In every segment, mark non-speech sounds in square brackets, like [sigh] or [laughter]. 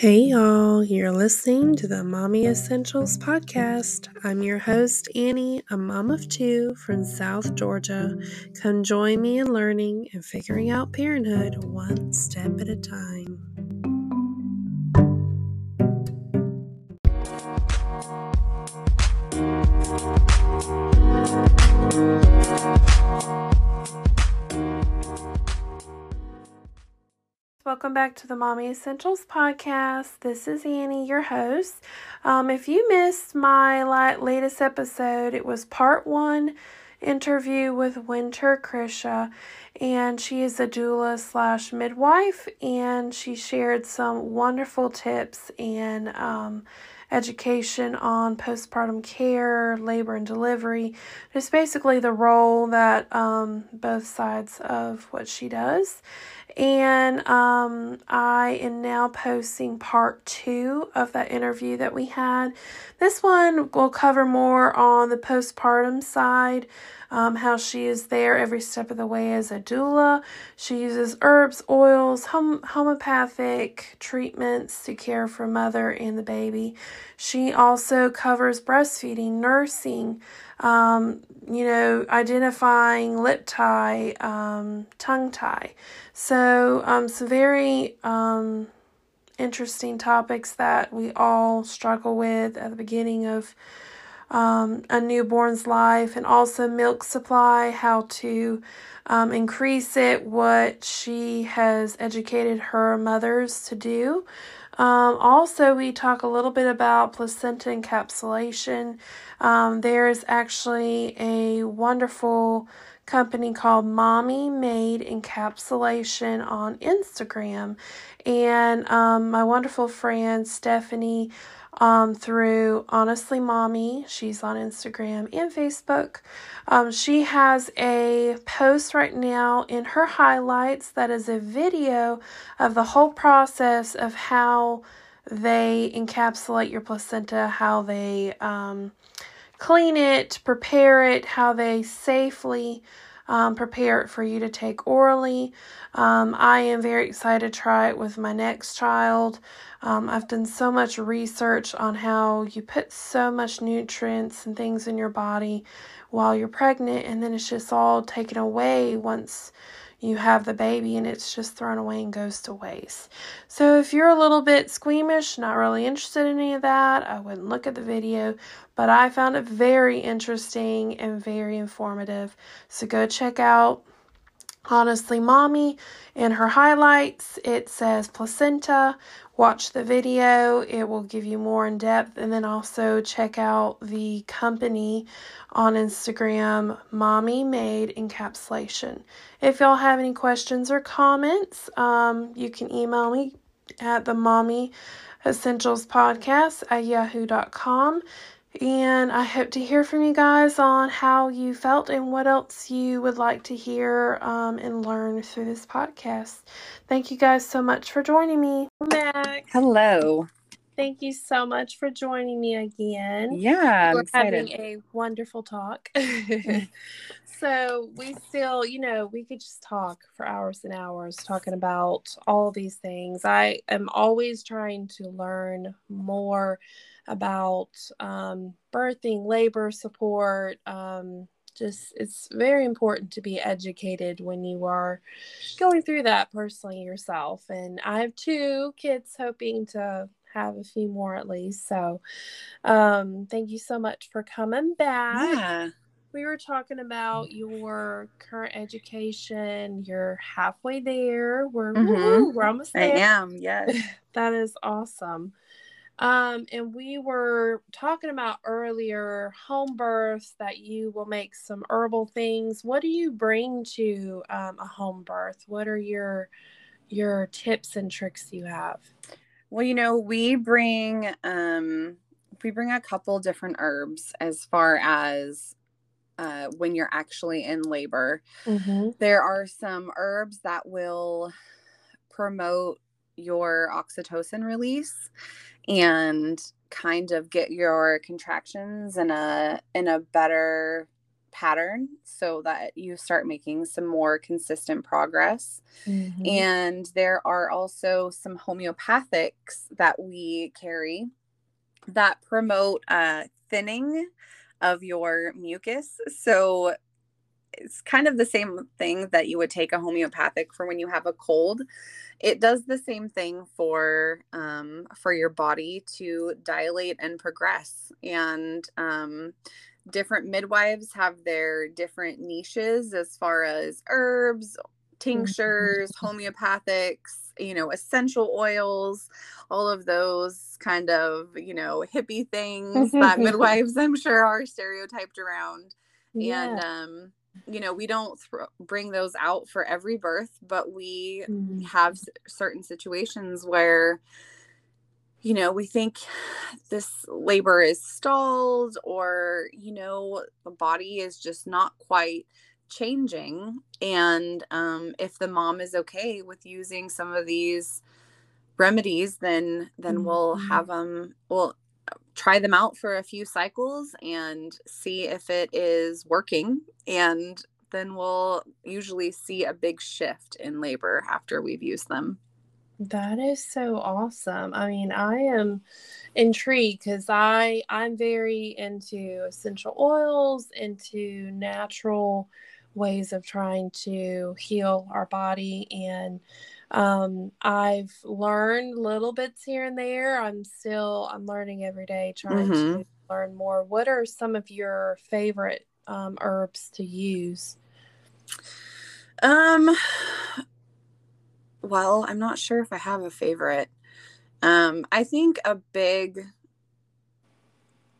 Hey y'all, you're listening to the Mommy Essentials podcast. I'm your host, Annie, a mom of two from South Georgia. Come join me in learning and figuring out parenthood one step at a time. Welcome back to the Mommy Essentials podcast. This is Annie, your host. Um, if you missed my latest episode, it was part one interview with Wynter Krisha, and she is a doula slash midwife, and she shared some wonderful tips and um, education on postpartum care, labor and delivery, just basically the role that um, both sides of what she does. And um, I am now posting part two of that interview that we had. This one will cover more on the postpartum side um, how she is there every step of the way as a doula. She uses herbs, oils, hom- homeopathic treatments to care for mother and the baby. She also covers breastfeeding, nursing, um, you know, identifying lip tie, um, tongue tie. So, um, some very um, interesting topics that we all struggle with at the beginning of um, a newborn's life and also milk supply, how to um, increase it, what she has educated her mothers to do. Um, also, we talk a little bit about placenta encapsulation. Um, there's actually a wonderful company called Mommy Made Encapsulation on Instagram. And um, my wonderful friend Stephanie um, through Honestly Mommy. She's on Instagram and Facebook. Um, she has a post right now in her highlights that is a video of the whole process of how they encapsulate your placenta, how they um, clean it, prepare it, how they safely um, prepare it for you to take orally. Um, I am very excited to try it with my next child. Um, I've done so much research on how you put so much nutrients and things in your body while you're pregnant, and then it's just all taken away once you have the baby and it's just thrown away and goes to waste. So, if you're a little bit squeamish, not really interested in any of that, I wouldn't look at the video, but I found it very interesting and very informative. So, go check out Honestly Mommy in her highlights. It says placenta watch the video, it will give you more in depth. And then also check out the company on Instagram, Mommy Made Encapsulation. If y'all have any questions or comments, um, you can email me at the Mommy Essentials Podcast at yahoo.com. And I hope to hear from you guys on how you felt and what else you would like to hear um, and learn through this podcast. Thank you guys so much for joining me. back. Hello. Thank you so much for joining me again. Yeah, I'm We're excited. having a wonderful talk. [laughs] so we still, you know, we could just talk for hours and hours talking about all these things. I am always trying to learn more about um, birthing, labor support. Um, just it's very important to be educated when you are going through that personally yourself. And I have two kids hoping to have a few more at least. So um, thank you so much for coming back. Yeah. We were talking about your current education. You're halfway there. We're Mhm. woo, we're almost there. I am. Yes. [laughs] That is awesome. Um, and we were talking about earlier home births that you will make some herbal things. What do you bring to um, a home birth? What are your your tips and tricks you have? Well, you know, we bring um we bring a couple different herbs as far as uh, when you're actually in labor. Mm-hmm. There are some herbs that will promote your oxytocin release and kind of get your contractions in a in a better pattern so that you start making some more consistent progress. Mm-hmm. And there are also some homeopathics that we carry that promote uh, thinning of your mucus. So it's kind of the same thing that you would take a homeopathic for when you have a cold. It does the same thing for um, for your body to dilate and progress. And um, different midwives have their different niches as far as herbs, tinctures, mm-hmm. homeopathics, you know, essential oils, all of those kind of, you know, hippie things that [laughs] midwives, I'm sure, are stereotyped around. Yeah. And, um, you know, we don't th- bring those out for every birth, but we mm-hmm. have s- certain situations where, you know, we think this labor is stalled or, you know, the body is just not quite changing. And um, if the mom is okay with using some of these remedies, then then mm-hmm. we'll have them. We'll try them out for a few cycles and see if it is working and then we'll usually see a big shift in labor after we've used them. That is so awesome. I mean i am intrigued because i i'm very into essential oils into natural ways of trying to heal our body and um, I've learned little bits here and there. I'm still I'm learning every day, trying mm-hmm. to learn more. What are some of your favorite um, herbs to use? Um, well, I'm not sure if I have a favorite. Um, I think a big.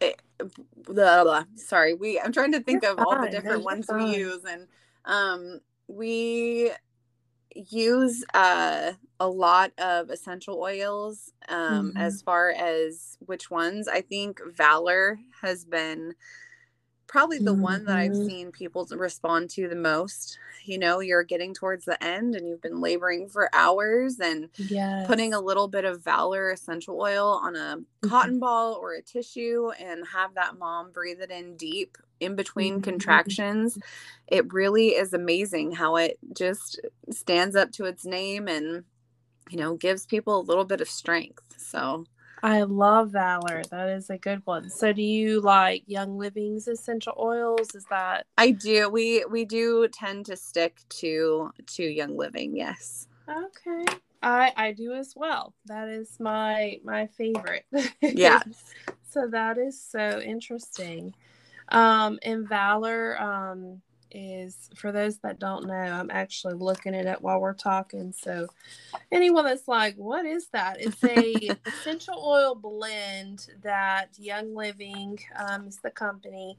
It, eh, blah, blah, sorry, we. I'm trying to think You're of fine. all the different ones fine. we use, and um, we use uh, a lot of essential oils um, mm-hmm. as far as which ones. I think Valor has been probably the mm-hmm. one that I've mm-hmm. seen people respond to the most. You know, you're getting towards the end and you've been laboring for hours and yes. putting a little bit of Valor essential oil on a mm-hmm. cotton ball or a tissue and have that mom breathe it in deep in between mm-hmm. contractions. It really is amazing how it just stands up to its name and, you know, gives people a little bit of strength. So, I love Valor. That is a good one. So do you like Young Living's essential oils? Is that I do. We we do tend to stick to to Young Living, yes. Okay. I I do as well. That is my my favorite. [laughs] Yeah. so that is so interesting. Um and Valor um is for those that don't know, I'm actually looking at it while we're talking. So anyone that's like, what is that? It's a [laughs] essential oil blend that Young Living um, is the company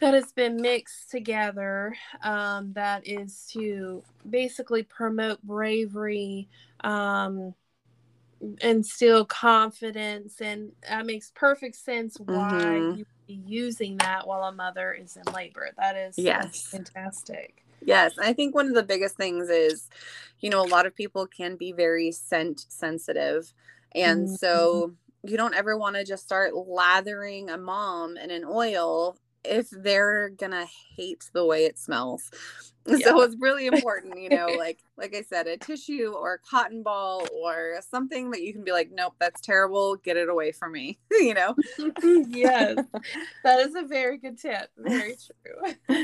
that has been mixed together um, that is to basically promote bravery um, instill confidence and that makes perfect sense why mm-hmm. you using that while a mother is in labor. That is yes, fantastic. Yes, I think one of the biggest things is, you know, a lot of people can be very scent sensitive, and mm-hmm. so you don't ever want to just start lathering a mom in an oil if they're gonna hate the way it smells. [laughs] Yeah. So it's really important, you know, [laughs] like like I said, a tissue or a cotton ball or something that you can be like, nope, that's terrible. Get it away from me. [laughs] you know. yes, that is a very good tip. Very true.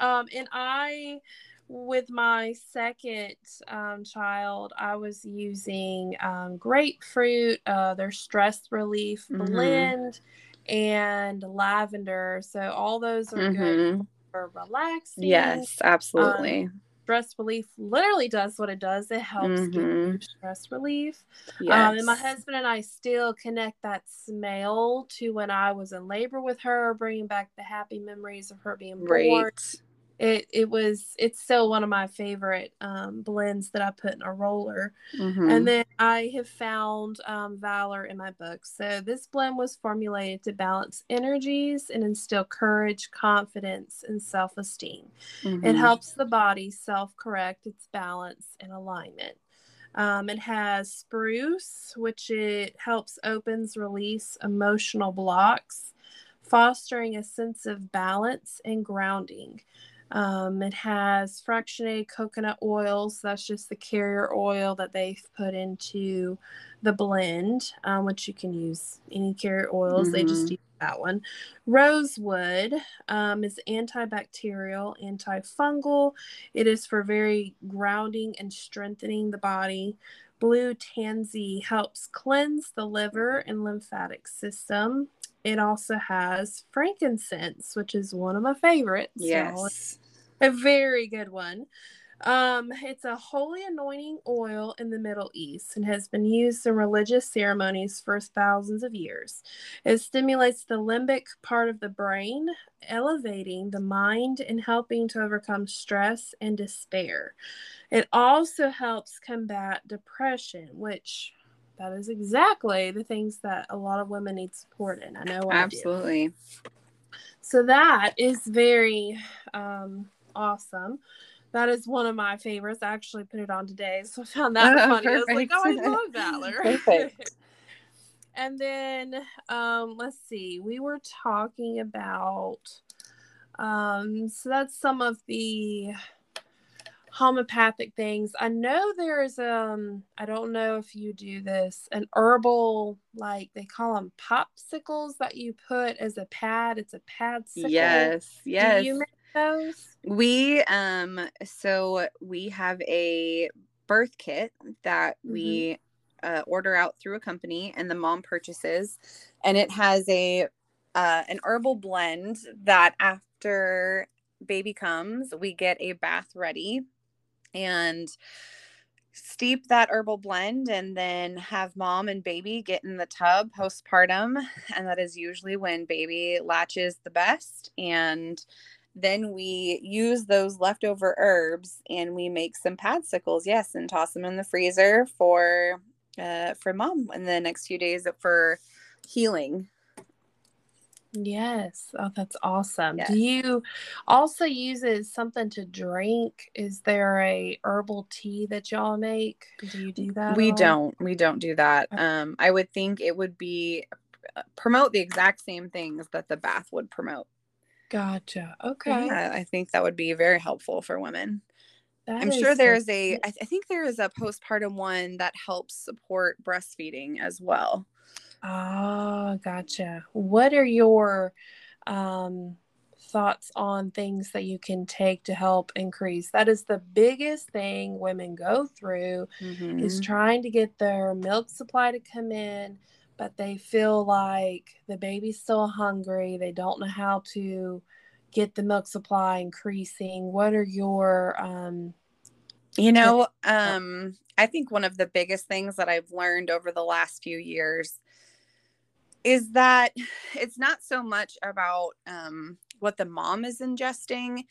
um, and I, with my second um, child, I was using um, grapefruit, uh, their stress relief mm-hmm. blend, and lavender. So all those are mm-hmm. good for relaxing. Yes, absolutely. Um, stress relief literally does what it does. It helps mm-hmm. give stress relief. Yes. Um, and my husband and I still connect that smell to when I was in labor with her, bringing back the happy memories of her being right. born it it was it's still one of my favorite um, blends that I put in a roller. Mm-hmm. And then I have found um, Valor in my book. So this blend was formulated to balance energies and instill courage, confidence, and self esteem. Mm-hmm. It helps the body self correct its balance and alignment. Um, it has spruce, which it helps opens release emotional blocks fostering a sense of balance and grounding. Um, it has fractionated coconut oils. so that's just the carrier oil that they've put into the blend, um, which you can use any carrier oils. Mm-hmm. They just mm-hmm. use that one. Rosewood um, is antibacterial, antifungal. It is for very grounding and strengthening the body. Blue tansy helps cleanse the liver and lymphatic system. It also has frankincense, which is one of my favorites. Yes. So a very good one. Um, it's a holy anointing oil in the Middle East and has been used in religious ceremonies for thousands of years. It stimulates the limbic part of the brain, elevating the mind and helping to overcome stress and despair. It also helps combat depression, which that is exactly the things that a lot of women need support in. I know I Absolutely. Do. So that is very um, awesome. That is one of my favorites. I actually put it on today, so I found that [laughs] oh, funny. Perfect. I was like, oh, I [laughs] love Valor. Perfect. [laughs] and then um, let's see, we were talking about um, so that's some of the homeopathic things. I know there is um I don't know if you do this an herbal like they call them popsicles that you put as a pad. It's a pad. Yes, yes. Do you make those? We um so we have a birth kit that mm-hmm. we uh, order out through a company and the mom purchases and it has a uh, an herbal blend that after baby comes we get a bath ready and steep that herbal blend and then have mom and baby get in the tub postpartum and that is usually when baby latches the best and then we use those leftover herbs and we make some padsicles yes and toss them in the freezer for uh for mom in the next few days for healing Yes. Oh, that's awesome. Yes. Do you also use it as something to drink? Is there a herbal tea that y'all make? Do you do that? We don't. We don't do that. Okay. Um, I would think it would be uh, promote the exact same things that the bath would promote. Gotcha. Okay. Yeah, I think that would be very helpful for women. That I'm sure there's a. I, th- I think there is a postpartum one that helps support breastfeeding as well. Ah, gotcha. What are your um, thoughts on things that you can take to help increase? That is the biggest thing women go through mm-hmm. is trying to get their milk supply to come in but they feel like the baby's still hungry. They don't know how to get the milk supply increasing. What are your um you know, um I think one of the biggest things that I've learned over the last few years is that it's not so much about um what the mom is ingesting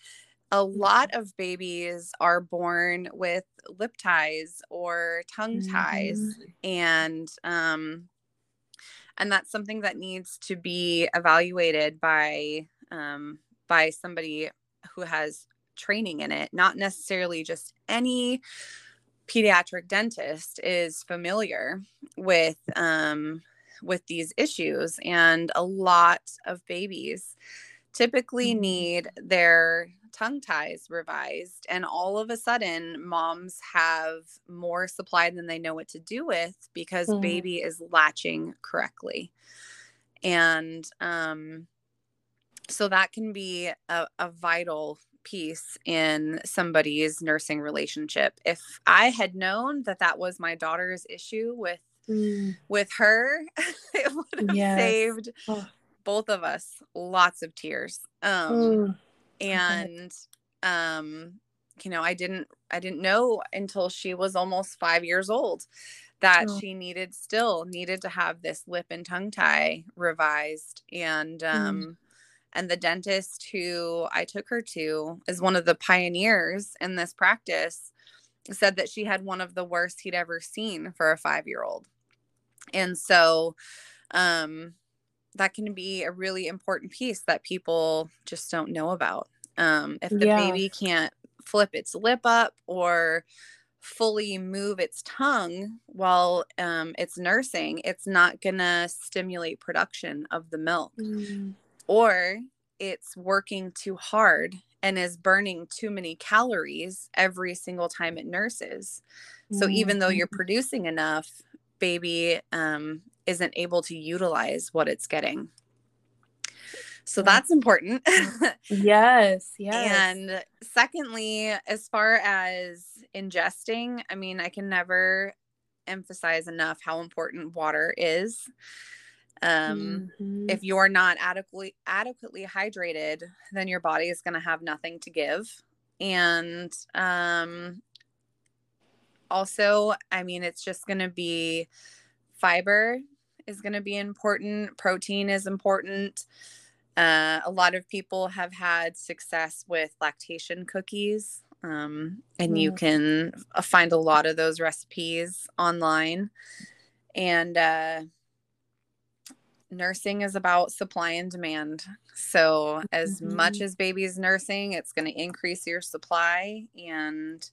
a mm-hmm. lot of babies are born with lip ties or tongue ties mm-hmm. and um, and that's something that needs to be evaluated by um, by somebody who has training in it not necessarily just any pediatric dentist is familiar with um, with these issues and a lot of babies typically mm-hmm. need their tongue ties revised and all of a sudden moms have more supply than they know what to do with because mm. baby is latching correctly and um so that can be a, a vital piece in somebody's nursing relationship if i had known that that was my daughter's issue with mm. with her [laughs] it would have yes. saved oh. both of us lots of tears um mm and um you know i didn't i didn't know until she was almost five years old that oh. she needed still needed to have this lip and tongue tie revised and mm. um mm. and the dentist who i took her to is one of the pioneers in this practice said that she had one of the worst he'd ever seen for a five year old and so um that can be a really important piece that people just don't know about. Um, if the yeah. baby can't flip its lip up or fully move its tongue while um, it's nursing, it's not going to stimulate production of the milk. Mm. or it's working too hard and is burning too many calories every single time it nurses. So mm-hmm. even though you're mm-hmm. producing enough, baby um, isn't able to utilize what it's getting. So that's important. [laughs] yes, yes. And secondly, as far as ingesting, I mean, I can never emphasize enough how important water is. Um, mm-hmm. If you're not adequately adequately hydrated, then your body is going to have nothing to give. And um, also, I mean, it's just going to be fiber is going to be important. Protein is important. Uh, a lot of people have had success with lactation cookies, um, and mm. you can uh, find a lot of those recipes online. And uh, nursing is about supply and demand. So, as mm-hmm. much as baby's nursing, it's going to increase your supply and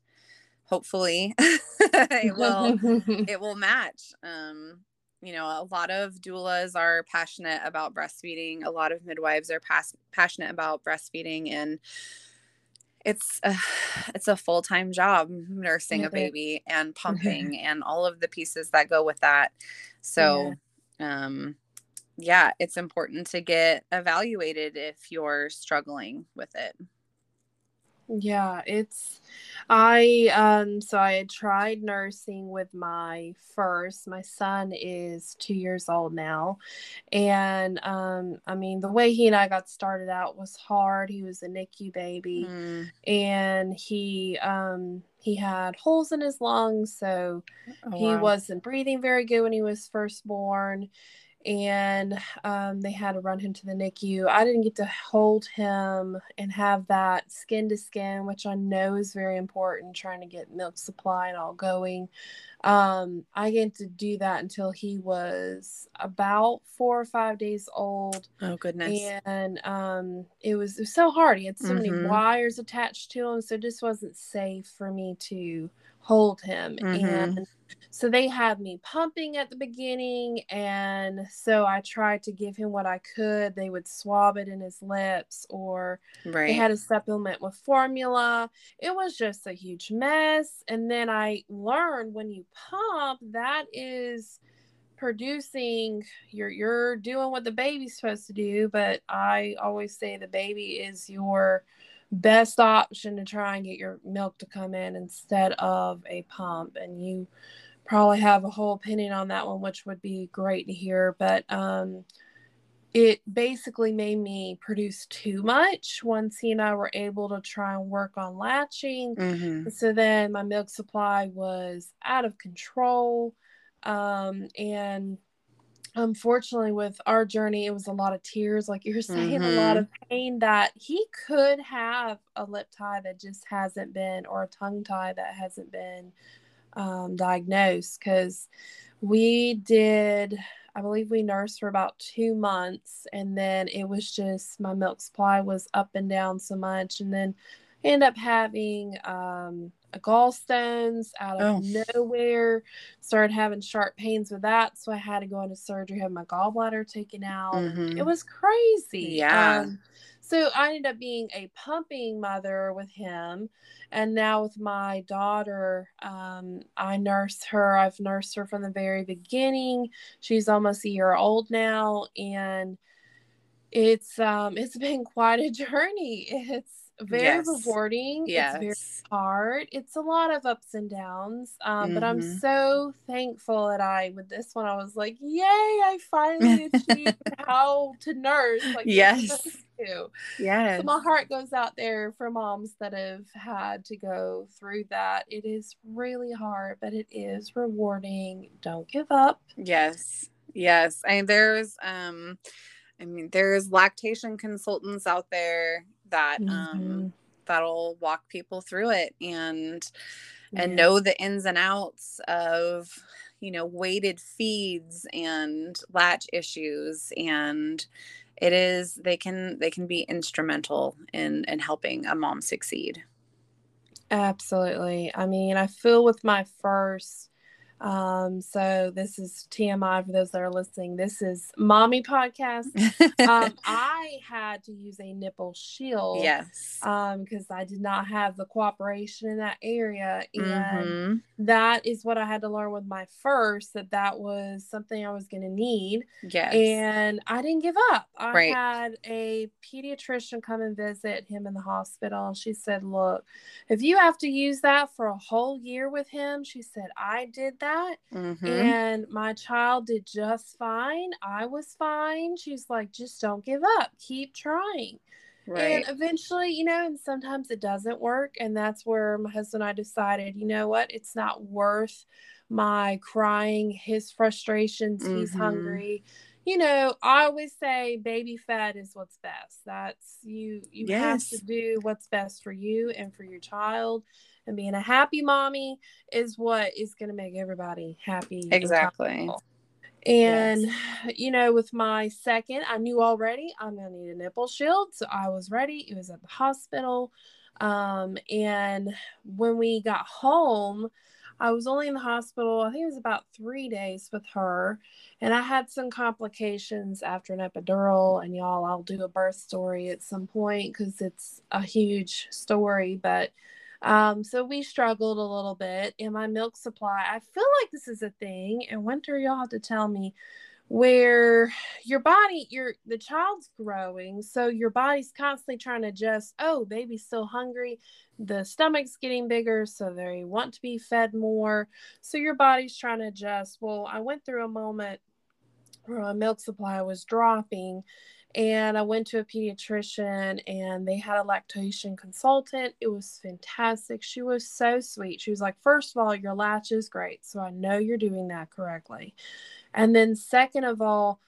hopefully [laughs] it will [laughs] it will match um you know a lot of doulas are passionate about breastfeeding. A lot of midwives are pas- passionate about breastfeeding and it's a, [sighs] it's a full-time job nursing a baby and pumping [laughs] and all of the pieces that go with that. So yeah. um yeah it's important to get evaluated if you're struggling with it yeah, it's I um so I had tried nursing with my first. My son is 2 years old now. And um I mean the way he and I got started out was hard. He was a NICU baby mm. and he um he had holes in his lungs so oh, he wow. wasn't breathing very good when he was first born and um, they had to run him to the NICU. I didn't get to hold him and have that skin to skin, which I know is very important, trying to get milk supply and all going. Um, I get to do that until he was about four or five days old. Oh goodness! And um, it was it was so hard. He had so mm-hmm. many wires attached to him, so it just wasn't safe for me to hold him. Mm-hmm. And so they had me pumping at the beginning. And so I tried to give him what I could. They would swab it in his lips or right. they had a supplement with formula. It was just a huge mess. And then I learned when you pump, that is producing you're you're doing what the baby's supposed to do but i always say the baby is your best option to try and get your milk to come in instead of a pump. And you probably have a whole opinion on that one, which would be great to hear. But um, it basically made me produce too much once he and I were able to try and work on latching. Mm-hmm. So then my milk supply was out of control. Um, and unfortunately with our journey it was a lot of tears like you're saying mm-hmm. a lot mm-hmm. of pain that he could have a lip tie that just hasn't been or a tongue tie that hasn't been um, diagnosed because we did i believe we nursed for about two months and then it was just my milk supply was up and down so much and then end up having um, gallstones out of oh. nowhere. Started having sharp pains with that, so I had to go into surgery, have my gallbladder taken out. Mm-hmm. It was crazy. Yeah. Um, so I ended up being a pumping mother with him, and now with my daughter, um, I nurse her. I've nursed her from the very beginning. She's almost a year old now, and it's um it's [laughs] been quite a journey. It's very yes. rewarding. Yes. It's very hard. It's a lot of ups and downs. Um, mm-hmm. But I'm mm-hmm. so thankful that I, with this one, I was like, yay, I finally achieved [laughs] how to nurse. Like, yes. Yes. So my heart goes out there for moms that have had to go through that. It is really hard, but it is rewarding. Don't give up. Yes. Yes. And there's, um, I mean, there's lactation consultants out there that um, mm-hmm. um, that'll walk people through it and and know the ins and outs of you know weighted feeds and latch issues and it is they can they can be instrumental in in helping a mom succeed. Absolutely. I mean i feel with my first Um, so this is TMI for those that are listening. This is mommy podcast. um, [laughs] I had to use a nipple shield. Yes. Um, because I did not have the cooperation in that area, and Mm-hmm. that is what I had to learn with my first. That that was something I was going to need, Yes. and I didn't give up. I Right. had a pediatrician come and visit him in the hospital. and She said, "Look, if you have to use that for a whole year with him," she said, "I did that." Mhm. And my child did just fine. I was fine. She's like, just don't give up. Keep trying. Right. And eventually, you know, and sometimes it doesn't work. And that's where my husband and I decided, you know what? It's not worth my crying, his frustrations. He's Mhm. hungry. You know, I always say baby fed is what's best. That's you you have to do what's best for you and for your child. And being a happy mommy is what is going to make everybody happy. Exactly. And [sighs] you know, with my second, I knew already I'm gonna need a nipple shield, so I was ready. It was at the hospital, um, and when we got home, I was only in the hospital. I think it was about three days with her, and I had some complications after an epidural. And y'all, I'll do a birth story at some point because it's a huge story, but. Um, so we struggled a little bit in my milk supply. I feel like this is a thing, and Wynter, y'all have to tell me where your body, your the child's growing, so your body's constantly trying to adjust. Oh, baby's still hungry. The stomach's getting bigger, so they want to be fed more. So your body's trying to adjust. Well, I went through a moment where my milk supply was dropping and I went to a pediatrician and they had a lactation consultant. It was fantastic. She was so sweet. She was like, First of all, your latch is great. So I know you're doing that correctly. And then, second of all,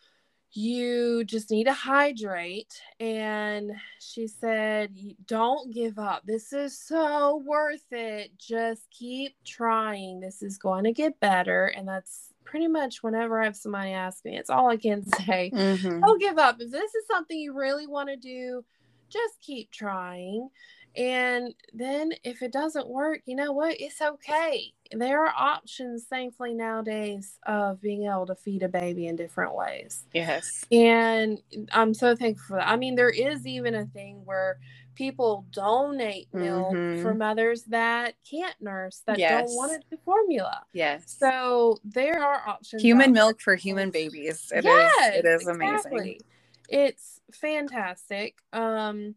you just need to hydrate. And she said, Don't give up. This is so worth it. Just keep trying. This is going to get better. And that's pretty much whenever I have somebody ask me, it's all I can [laughs] say. Mhm. Don't give up. If this is something you really want to do, just keep trying. And then if it doesn't work, you know what? It's okay. There are options, thankfully, nowadays of being able to feed a baby in different ways. Yes. And I'm so thankful for that. I mean, there is even a thing where people donate milk Mhm. for mothers that can't nurse, that Yes. don't want to do formula. Yes. So there are options. human there. milk for human babies. It is. Yes, It is amazing. It's fantastic. Um,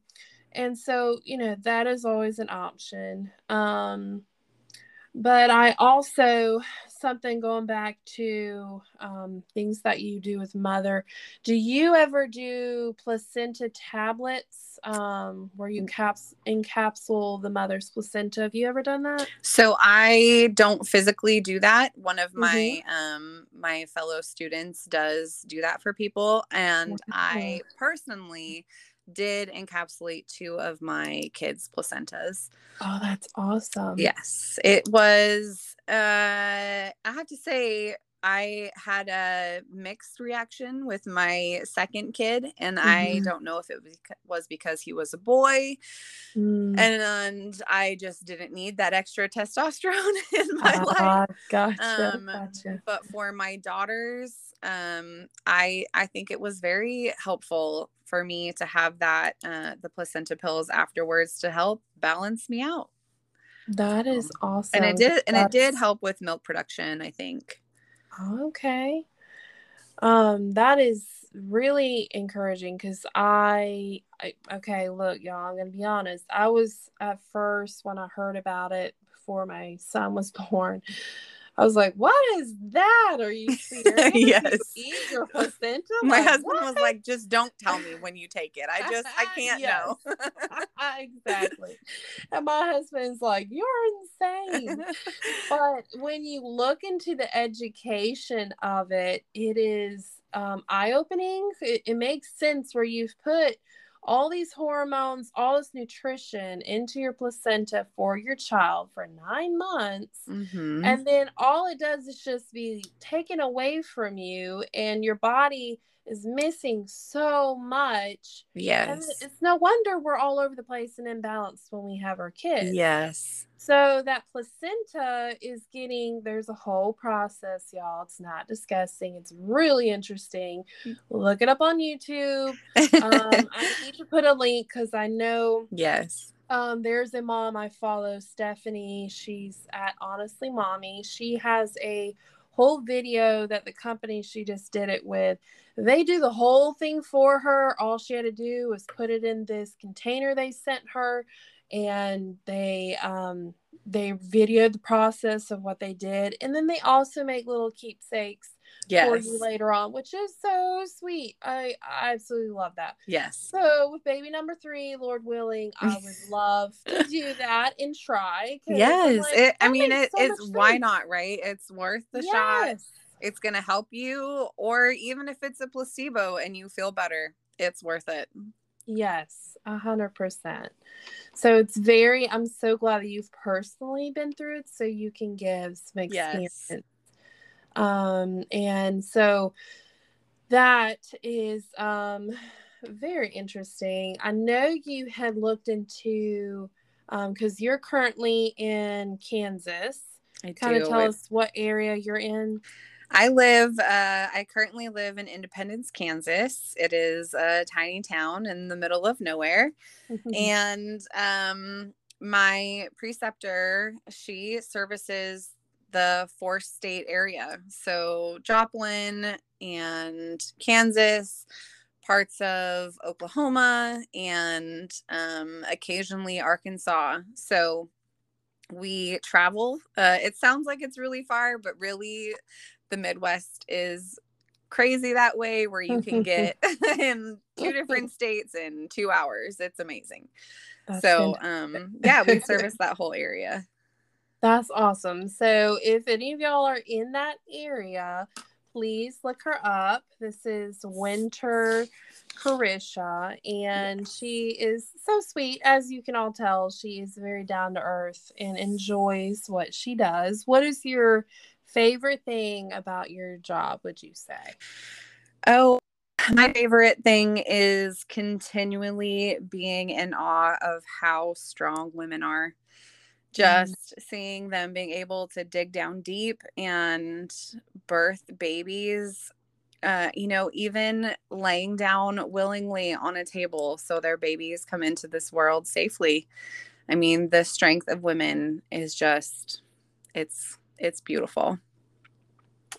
and so you know that is always an option. Um, but I also something going back to um, things that you do with mother. Do you ever do placenta tablets um, where you caps encapsule the mother's placenta? Have you ever done that? So I don't physically do that. One of my Mm-hmm. um my fellow students does do that for people and I personally did encapsulate two of my kids placentas. Oh, that's awesome. Yes, it was uh I have to say I had a mixed reaction with my second kid and I Mhm. don't know if it was was because he was a boy Mm. and, and I just didn't need that extra testosterone [laughs] in my life. Ah, gotcha, Um, gotcha. But for my daughters, um, I I think it was very helpful for me to have that uh, the placenta pills afterwards to help balance me out, That is awesome. and it did and it did help with milk production. I think. Okay. Um, that is really encouraging because I, I, okay, look, y'all, I'm gonna be honest. I was at first when I heard about it before my son was [laughs] born, I was like, "What is that? Are you [laughs] serious? Yes. You eat your placenta?" My Like, husband what? was like, "Just don't tell me when you take it. I just I [laughs] can't know." [laughs] exactly. And my husband's like, "You're insane." but when you look into the education of it, it is um, eye opening. It, it makes sense where you've put all these hormones, all this nutrition into your placenta for your child for nine months. Mhm. And then all it does is just be taken away from you, and your body is missing so much. Yes. And it's no wonder we're all over the place and imbalanced when we have our kids. Yes. So that placenta is getting there's a whole process, y'all. It's not disgusting. It's really interesting. Mm. Look it up on YouTube. Um, [laughs] I need to put a link because I know yes. um, there's a mom I follow, Stephanie. She's at Honestly Mommy. She has a whole video that the company she just did it with they do the whole thing for her all she had to do was put it in this container they sent her and they um they videoed the process of what they did and then they also make little keepsakes Yes. for you later on which is so sweet i, I absolutely love that Yes. so with baby number three lord willing i would [laughs] love to do that and try. Yes. like, it, I mean, it, so it's why not, right? It's worth the shot. Yes. It's going to help you, or even if it's a placebo and you feel better, it's worth it. Yes, a hundred percent. So it's very. I'm so glad that you've personally been through it, so you can give some Yes. experience. Um, and so that is um very interesting. I know you had looked into um because you're currently in Kansas. I Kind of tell us what area you're in. I live, uh, I currently live in Independence, Kansas. It is a tiny town in the middle of nowhere. and um, my preceptor, she services the four state area. So Joplin and Kansas, parts of Oklahoma, and um, occasionally Arkansas. So we travel. Uh, it sounds like it's really far, but really, the Midwest is crazy that way where you can [laughs] get [laughs] in two different [laughs] states in two hours. It's amazing. That's so, um, yeah, we service that whole area. That's awesome. So, if any of y'all are in that area, please look her up. This is Wynter Carisha, and she is so sweet. As you can all tell, she is very down to earth and enjoys what she does. What is your favorite thing about your job, would you say? Oh, my favorite thing is continually being in awe of how strong women are. Just seeing them being able to dig down deep and birth babies, uh, you know, even laying down willingly on a table so their babies come into this world safely. I mean, the strength of women is just, it's, it's beautiful.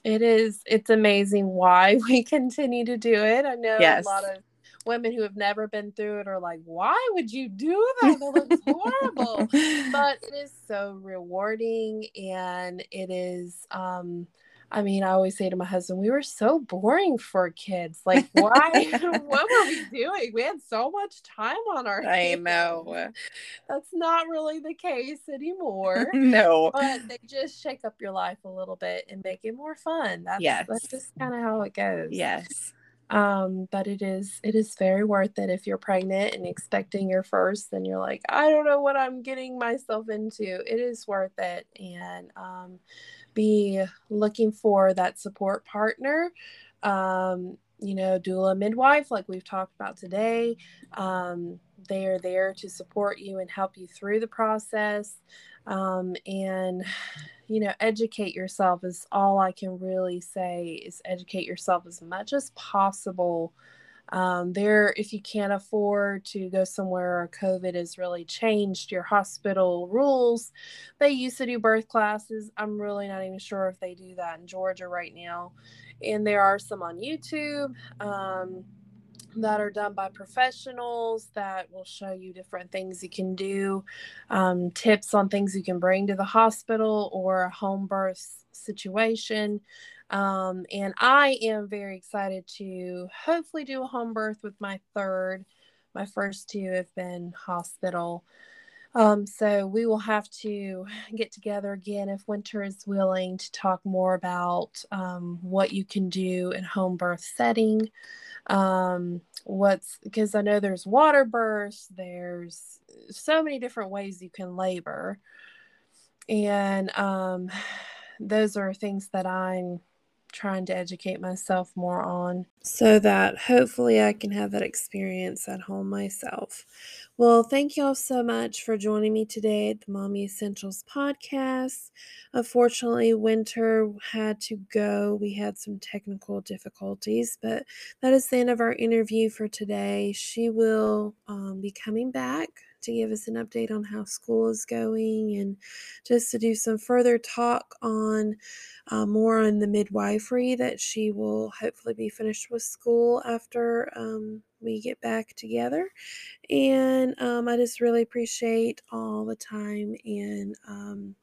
It is. It's amazing why [laughs] we continue to do it. I know Yes. a lot of women who have never been through it are like, "Why would you do that? That looks horrible." [laughs] But it is so rewarding, and it is. um I mean, I always say to my husband, "We were so boring for kids. Like, why? [laughs] what were we doing? We had so much time on our I hands." know. That's not really the case anymore [laughs] no. but they just shake up your life a little bit and make it more fun. That's Yes. that's just kind of how it goes. Yes. Um, but it is it is very worth it if you're pregnant and expecting your first, and you're like, I don't know what I'm getting myself into. It is worth it. And um be looking for that support partner. Um, you know, doula midwife, like we've talked about today. Um, they are there to support you and help you through the process. Um, and you know, educate yourself is all I can really say is educate yourself as much as possible. Um, there, if you can't afford to go somewhere or COVID has really changed your hospital rules, they used to do birth classes. I'm really not even sure if they do that in Georgia right now. And there are some on YouTube. Um, that are done by professionals that will show you different things you can do, um, tips on things you can bring to the hospital or a home birth situation. Um, and I am very excited to hopefully do a home birth with my third. My first two have been hospital. Um, so we will have to get together again if Wynter is willing to talk more about um, what you can do in home birth setting. Um what's because i know there's water births there's so many different ways you can labor. And um [sighs] those are things that i'm trying to educate myself more on so that hopefully I can have that experience at home myself. Well, thank you all so much for joining me today at the Mommy Essentials podcast. Unfortunately, Wynter had to go. We had some technical difficulties, but that is the end of our interview for today. She will um, be coming back to give us an update on how school is going and just to do some further talk on uh, more on the midwifery that she will hopefully be finished with school after um, we get back together. And um, I just really appreciate all the time and um,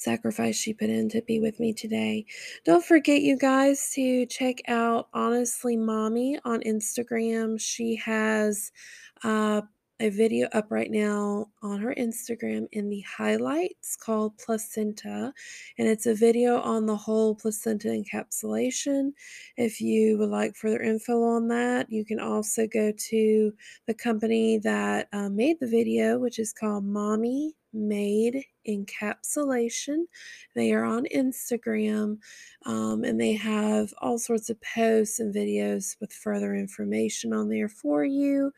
sacrifice she put in to be with me today. Don't forget, you guys, to check out Honestly Mommy on Instagram. She has uh, a video up right now on her Instagram in the highlights called Placenta, and it's a video on the whole placenta encapsulation. If you would like further info on that, you can also go to the company that uh, made the video, which is called Mommy Made Encapsulation. They are on Instagram um, and they have all sorts of posts and videos with further information on there for you.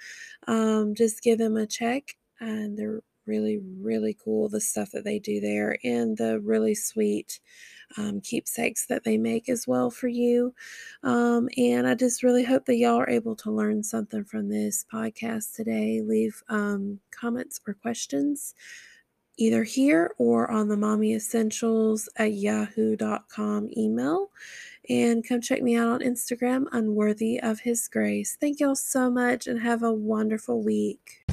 Um, just give them a check, and they're really, really cool the stuff that they do there and the really sweet um, keepsakes that they make as well for you. Um, and I just really hope that y'all are able to learn something from this podcast today. Leave um, comments or questions either here or on the mommy essentials at yahoo.com email. And come check me out on Instagram, Unworthy of His Grace. Thank y'all so much and have a wonderful week.